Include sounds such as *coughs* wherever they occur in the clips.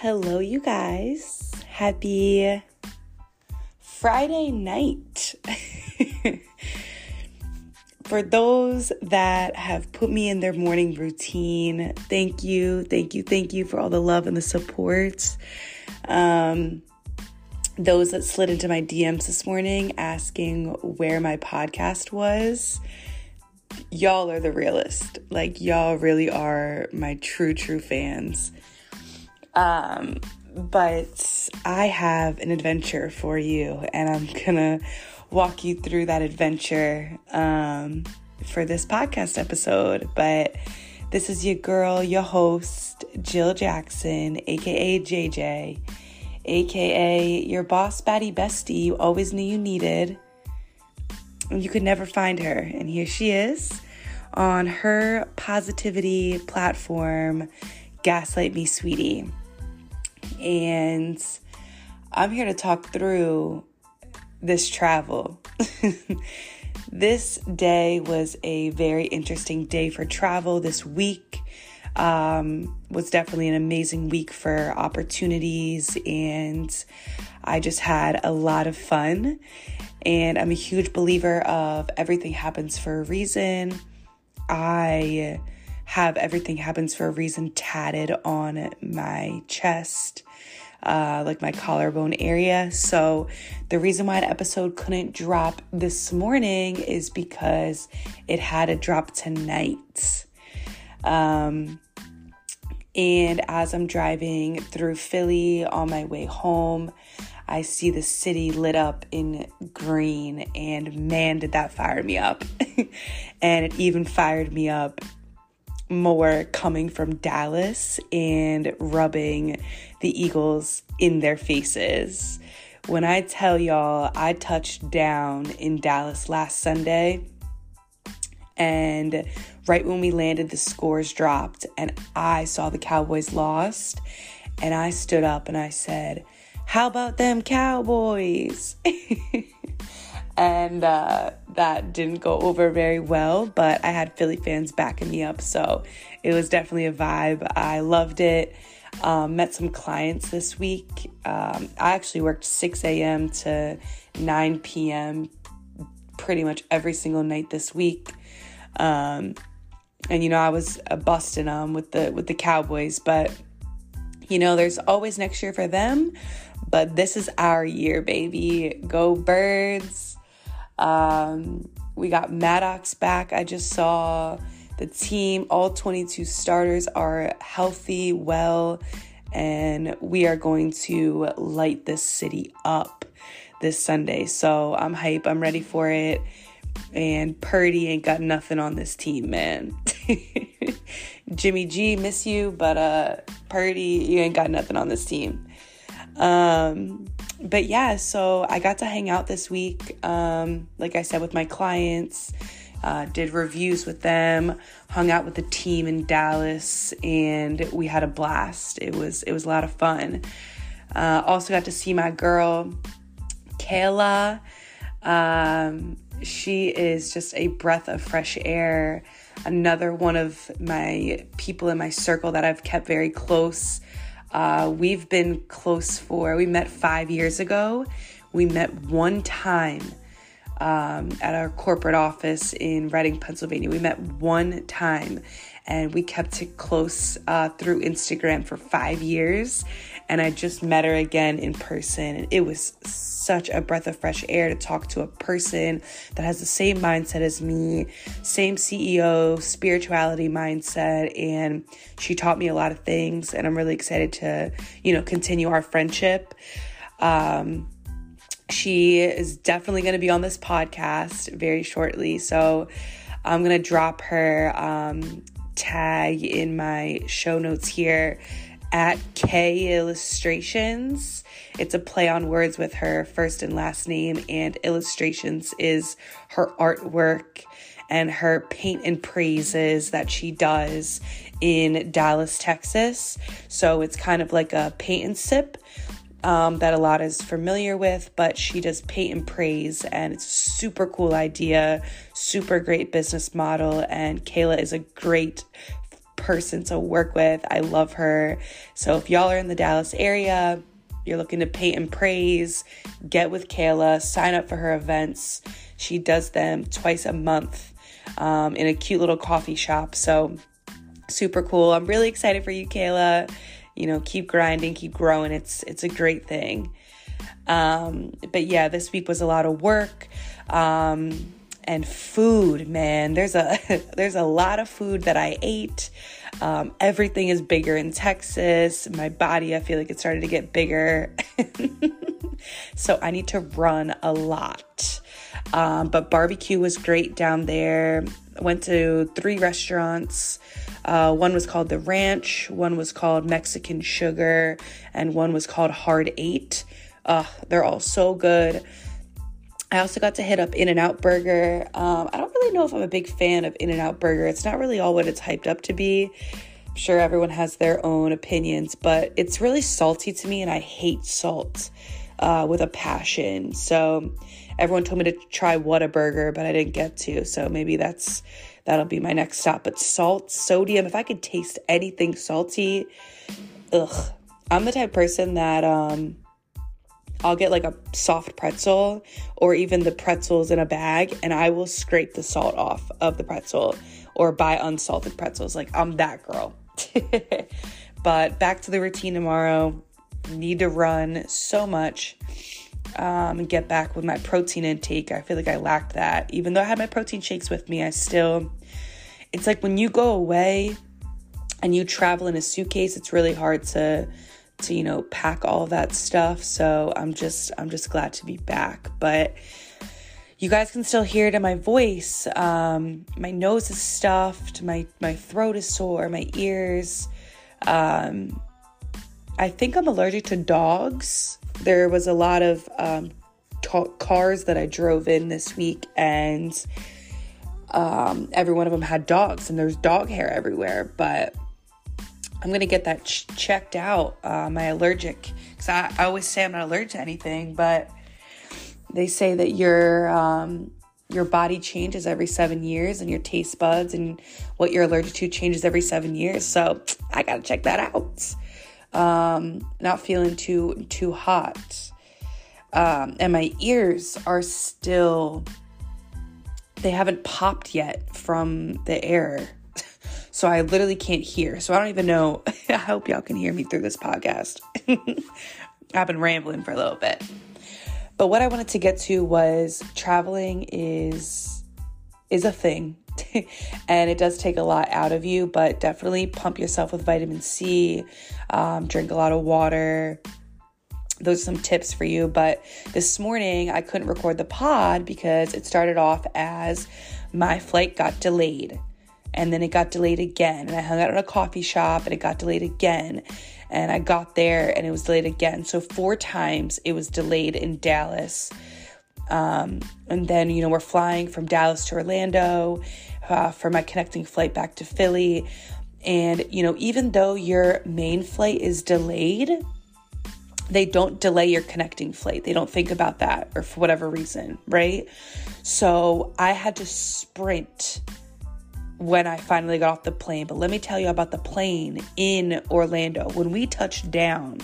Hello, you guys. Happy Friday night. *laughs* For those that have put me in their morning routine, thank you, thank you, thank you for all the love and the support. Um, those that slid into my DMs this morning asking where my podcast was, y'all are the realest. Like, y'all really are my true, true fans. Um, but I have an adventure for you, and I'm gonna walk you through that adventure um, for this podcast episode. But this is your girl, your host, Jill Jackson, aka JJ aka your boss baddie bestie you always knew you needed. And you could never find her. And here she is on her positivity platform, Gaslight Me Sweetie. And I'm here to talk through this travel. *laughs* this day was a very interesting day for travel this week um, was definitely an amazing week for opportunities, and I just had a lot of fun. And I'm a huge believer of everything happens for a reason. I have everything happens for a reason tatted on my chest, uh, like my collarbone area. So, the reason why an episode couldn't drop this morning is because it had to drop tonight. Um, and as I'm driving through Philly on my way home, I see the city lit up in green, and man, did that fire me up. *laughs* and it even fired me up more coming from Dallas and rubbing the Eagles in their faces. When I tell y'all, I touched down in Dallas last Sunday and right when we landed, the scores dropped, and I saw the Cowboys lost. And I stood up and I said, How about them Cowboys? *laughs* and uh, that didn't go over very well, but I had Philly fans backing me up. So it was definitely a vibe. I loved it. Um, met some clients this week. Um, I actually worked 6 a.m. to 9 p.m. pretty much every single night this week. Um, and you know, I was uh, busting them with the with the Cowboys, but you know, there's always next year for them. But this is our year, baby. Go birds. Um, we got Maddox back. I just saw the team, all 22 starters are healthy, well, and we are going to light this city up this Sunday. So I'm hype. I'm ready for it. And Purdy ain't got nothing on this team, man. *laughs* Jimmy G, miss you, but uh Purdy, you ain't got nothing on this team. Um, but yeah, so I got to hang out this week, um, like I said, with my clients, uh, did reviews with them, hung out with the team in Dallas, and we had a blast. It was it was a lot of fun. Uh, also got to see my girl, Kayla. Um, she is just a breath of fresh air. Another one of my people in my circle that I've kept very close. Uh, we've been close for, we met five years ago. We met one time um, at our corporate office in Reading, Pennsylvania. We met one time and we kept it close uh, through Instagram for five years and I just met her again in person. And it was such a breath of fresh air to talk to a person that has the same mindset as me, same CEO, spirituality mindset. And she taught me a lot of things. And I'm really excited to, you know, continue our friendship. Um, she is definitely going to be on this podcast very shortly. So I'm going to drop her um, tag in my show notes here at Kay Ellistrations. It's a play on words with her first and last name, and Illustrations is her artwork and her paint and praises that she does in Dallas, Texas. So it's kind of like a paint and sip um, that a lot is familiar with, but she does paint and praise, and it's a super cool idea, super great business model. And Kayla is a great person to work with. I love her. So if y'all are in the Dallas area, you're looking to paint and praise, get with Kayla, sign up for her events. She does them twice a month um, in a cute little coffee shop. So super cool. I'm really excited for you, Kayla. You know, keep grinding, keep growing. It's it's a great thing. Um, but yeah, this week was a lot of work. Um, and food, man. There's a *laughs* there's a lot of food that I ate. Um, everything is bigger in Texas. My body, I feel like it started to get bigger. *laughs* so I need to run a lot. Um, but barbecue was great down there. Went to three restaurants. Uh, one was called The Ranch, one was called Mexican Sugar, and one was called Hard Eight. Uh, they're all so good. I also got to hit up In N Out Burger. Um, I don't really know if I'm a big fan of In N Out Burger. It's not really all what it's hyped up to be. I'm sure everyone has their own opinions, but it's really salty to me, and I hate salt uh, with a passion. So everyone told me to try Whataburger, but I didn't get to. So maybe that's that'll be my next stop. But salt, sodium, if I could taste anything salty, ugh. I'm the type person that um I'll get like a soft pretzel or even the pretzels in a bag and I will scrape the salt off of the pretzel or buy unsalted pretzels. Like I'm that girl. *laughs* but back to the routine tomorrow. Need to run so much um, and get back with my protein intake. I feel like I lacked that. Even though I had my protein shakes with me, I still, it's like when you go away and you travel in a suitcase, it's really hard to to you know pack all that stuff. So i'm just i'm just glad to be back. But you guys can still hear it in my voice. Um, my nose is stuffed. My my throat is sore. My ears. Um, i think i'm allergic to dogs. There was a lot of um, cars that i drove in this week and um, every one of them had dogs and there's dog hair everywhere. But I'm gonna get that ch- checked out. Uh, my allergic, because I, I, always say I'm not allergic to anything, but they say that your um, your body changes every seven years, and your taste buds and what you're allergic to changes every seven years. So I gotta check that out. Um, not feeling too too hot, um, and my ears are still they haven't popped yet from the air so I literally can't hear. So I don't even know. *laughs* I hope y'all can hear me through this podcast. *laughs* I've been rambling for a little bit. But what I wanted to get to was traveling is is a thing. *laughs* and it does take a lot out of you, but definitely pump yourself with vitamin C, um, drink a lot of water, those are some tips for you. But this morning I couldn't record the pod because it started off as my flight got delayed and then it got delayed again. And I hung out at a coffee shop and it got delayed again. And I got there and it was delayed again. So, four times it was delayed in Dallas. Um, and then, you know, we're flying from Dallas to Orlando uh, for my connecting flight back to Philly. And, you know, even though your main flight is delayed, they don't delay your connecting flight. They don't think about that or for whatever reason, right? So I had to sprint when I finally got off the plane. But let me tell you about the plane in Orlando. When we touched down,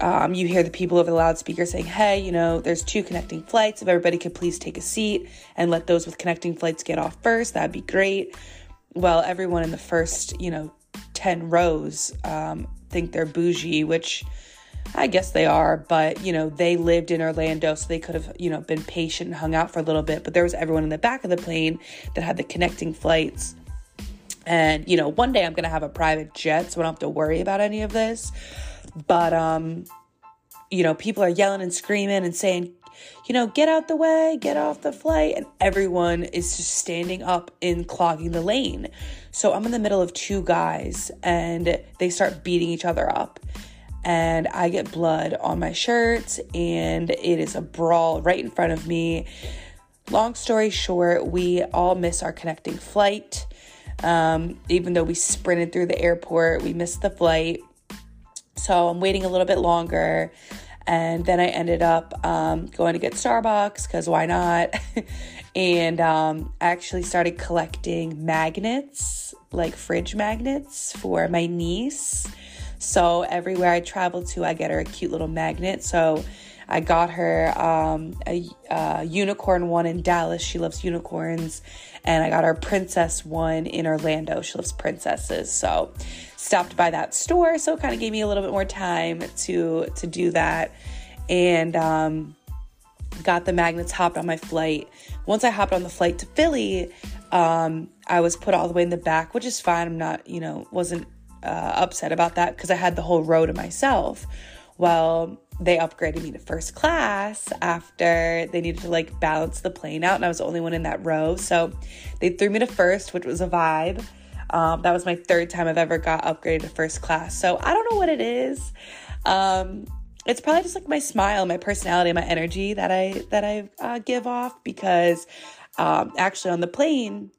um, you hear the people over the loudspeaker saying, Hey, you know, there's two connecting flights. If everybody could please take a seat and let those with connecting flights get off first, that'd be great. Well, everyone in the first, you know, 10 rows um, think they're bougie, which I guess they are, but you know, they lived in Orlando, so they could have, you know, been patient and hung out for a little bit. But there was everyone in the back of the plane that had the connecting flights. And, you know, one day I'm gonna have a private jet, so I don't have to worry about any of this. But um, you know, people are yelling and screaming and saying, you know, get out the way, get off the flight. And everyone is just standing up and clogging the lane. So I'm in the middle of two guys and they start beating each other up and I get blood on my shirt, and it is a brawl right in front of me. Long story short, we all miss our connecting flight. Um, even though we sprinted through the airport, we missed the flight. So I'm waiting a little bit longer. And then I ended up um, going to get Starbucks because why not? *laughs* And um, I actually started collecting magnets, like fridge magnets, for my niece. So everywhere I travel to, I get her a cute little magnet. So I got her um, a, a, unicorn one in Dallas. She loves unicorns. And I got her princess one in Orlando. She loves princesses. So stopped by that store. So it kind of gave me a little bit more time to to do that. And um, got the magnets, hopped on my flight. Once I hopped on the flight to Philly, um, I was put all the way in the back, which is fine. I'm not, you know, wasn't uh, upset about that because I had the whole row to myself. Well, they upgraded me to first class after they needed to like balance the plane out, and I was the only one in that row. So they threw me to first, which was a vibe. Um, that was my third time I've ever got upgraded to first class. So I don't know what it is. Um, it's probably just like my smile, my personality, my energy that I that I uh, give off. Because um, actually, on the plane,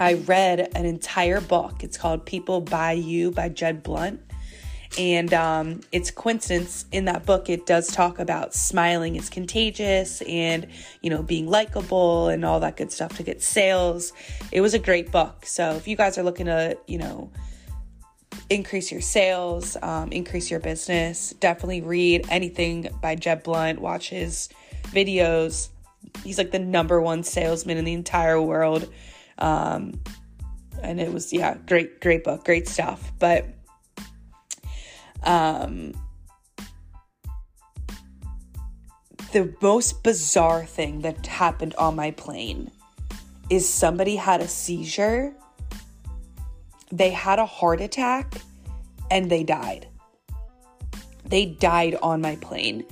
I read an entire book. It's called "People Buy You" by Jeb Blount. And um, it's coincidence in that book, it does talk about smiling is contagious and, you know, being likable and all that good stuff to get sales. It was a great book. So if you guys are looking to, you know, increase your sales, um, increase your business, definitely read anything by Jeb Blount, watch his videos. He's like the number one salesman in the entire world. Um, and it was, yeah, great, great book, great stuff. But um, the most bizarre thing that happened on my plane is somebody had a seizure, they had a heart attack, and they died. They died on my plane.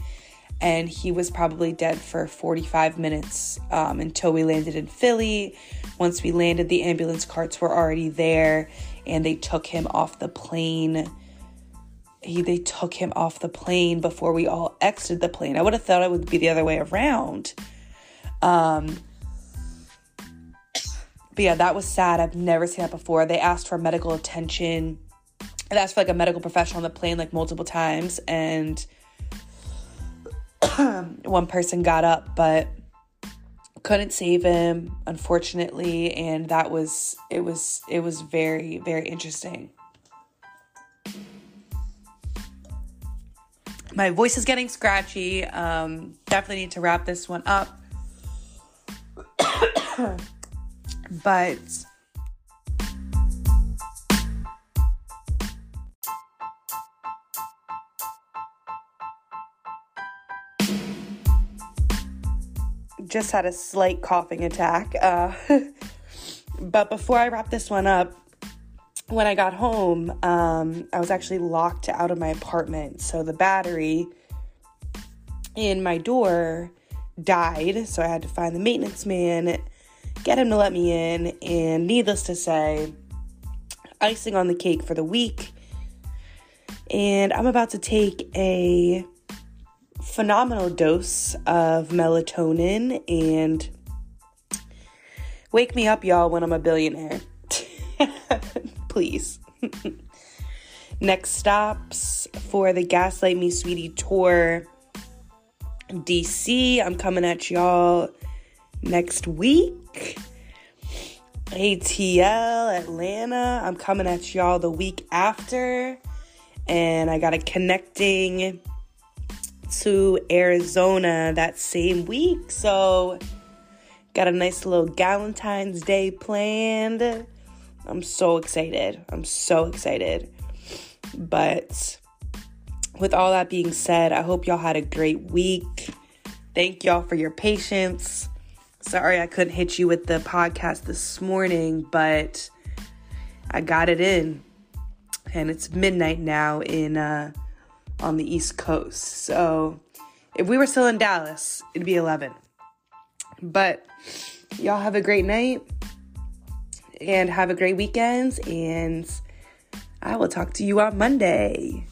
And he was probably dead for 45 minutes um, until we landed in Philly. Once we landed, the ambulance carts were already there and they took him off the plane he, they took him off the plane before we all exited the plane. I would have thought it would be the other way around. Um, but yeah, that was sad. I've never seen that before. They asked for medical attention. They asked for like a medical professional on the plane like multiple times, and *clears throat* one person got up, but couldn't save him, unfortunately. And that was it was it was very very interesting. my voice is getting scratchy. Um, definitely need to wrap this one up. *coughs* but just had a slight coughing attack. Uh, *laughs* but before I wrap this one up, when I got home, um, I was actually locked out of my apartment. So the battery in my door died. So I had to find the maintenance man, get him to let me in. And needless to say, icing on the cake for the week. And I'm about to take a phenomenal dose of melatonin and wake me up, y'all, when I'm a billionaire *laughs* please. *laughs* Next stops for the Gaslight Me Sweetie tour DC. I'm coming at y'all next week. ATL Atlanta. I'm coming at y'all the week after. And I got a connecting to Arizona that same week. So, got a nice little Valentine's Day planned. I'm so excited. I'm so excited. But with all that being said, I hope y'all had a great week. Thank y'all for your patience. Sorry I couldn't hit you with the podcast this morning, but I got it in. And it's midnight now in uh on the East Coast. So if we were still in Dallas, it'd be 11. But y'all have a great night and have a great weekend. And I will talk to you on Monday.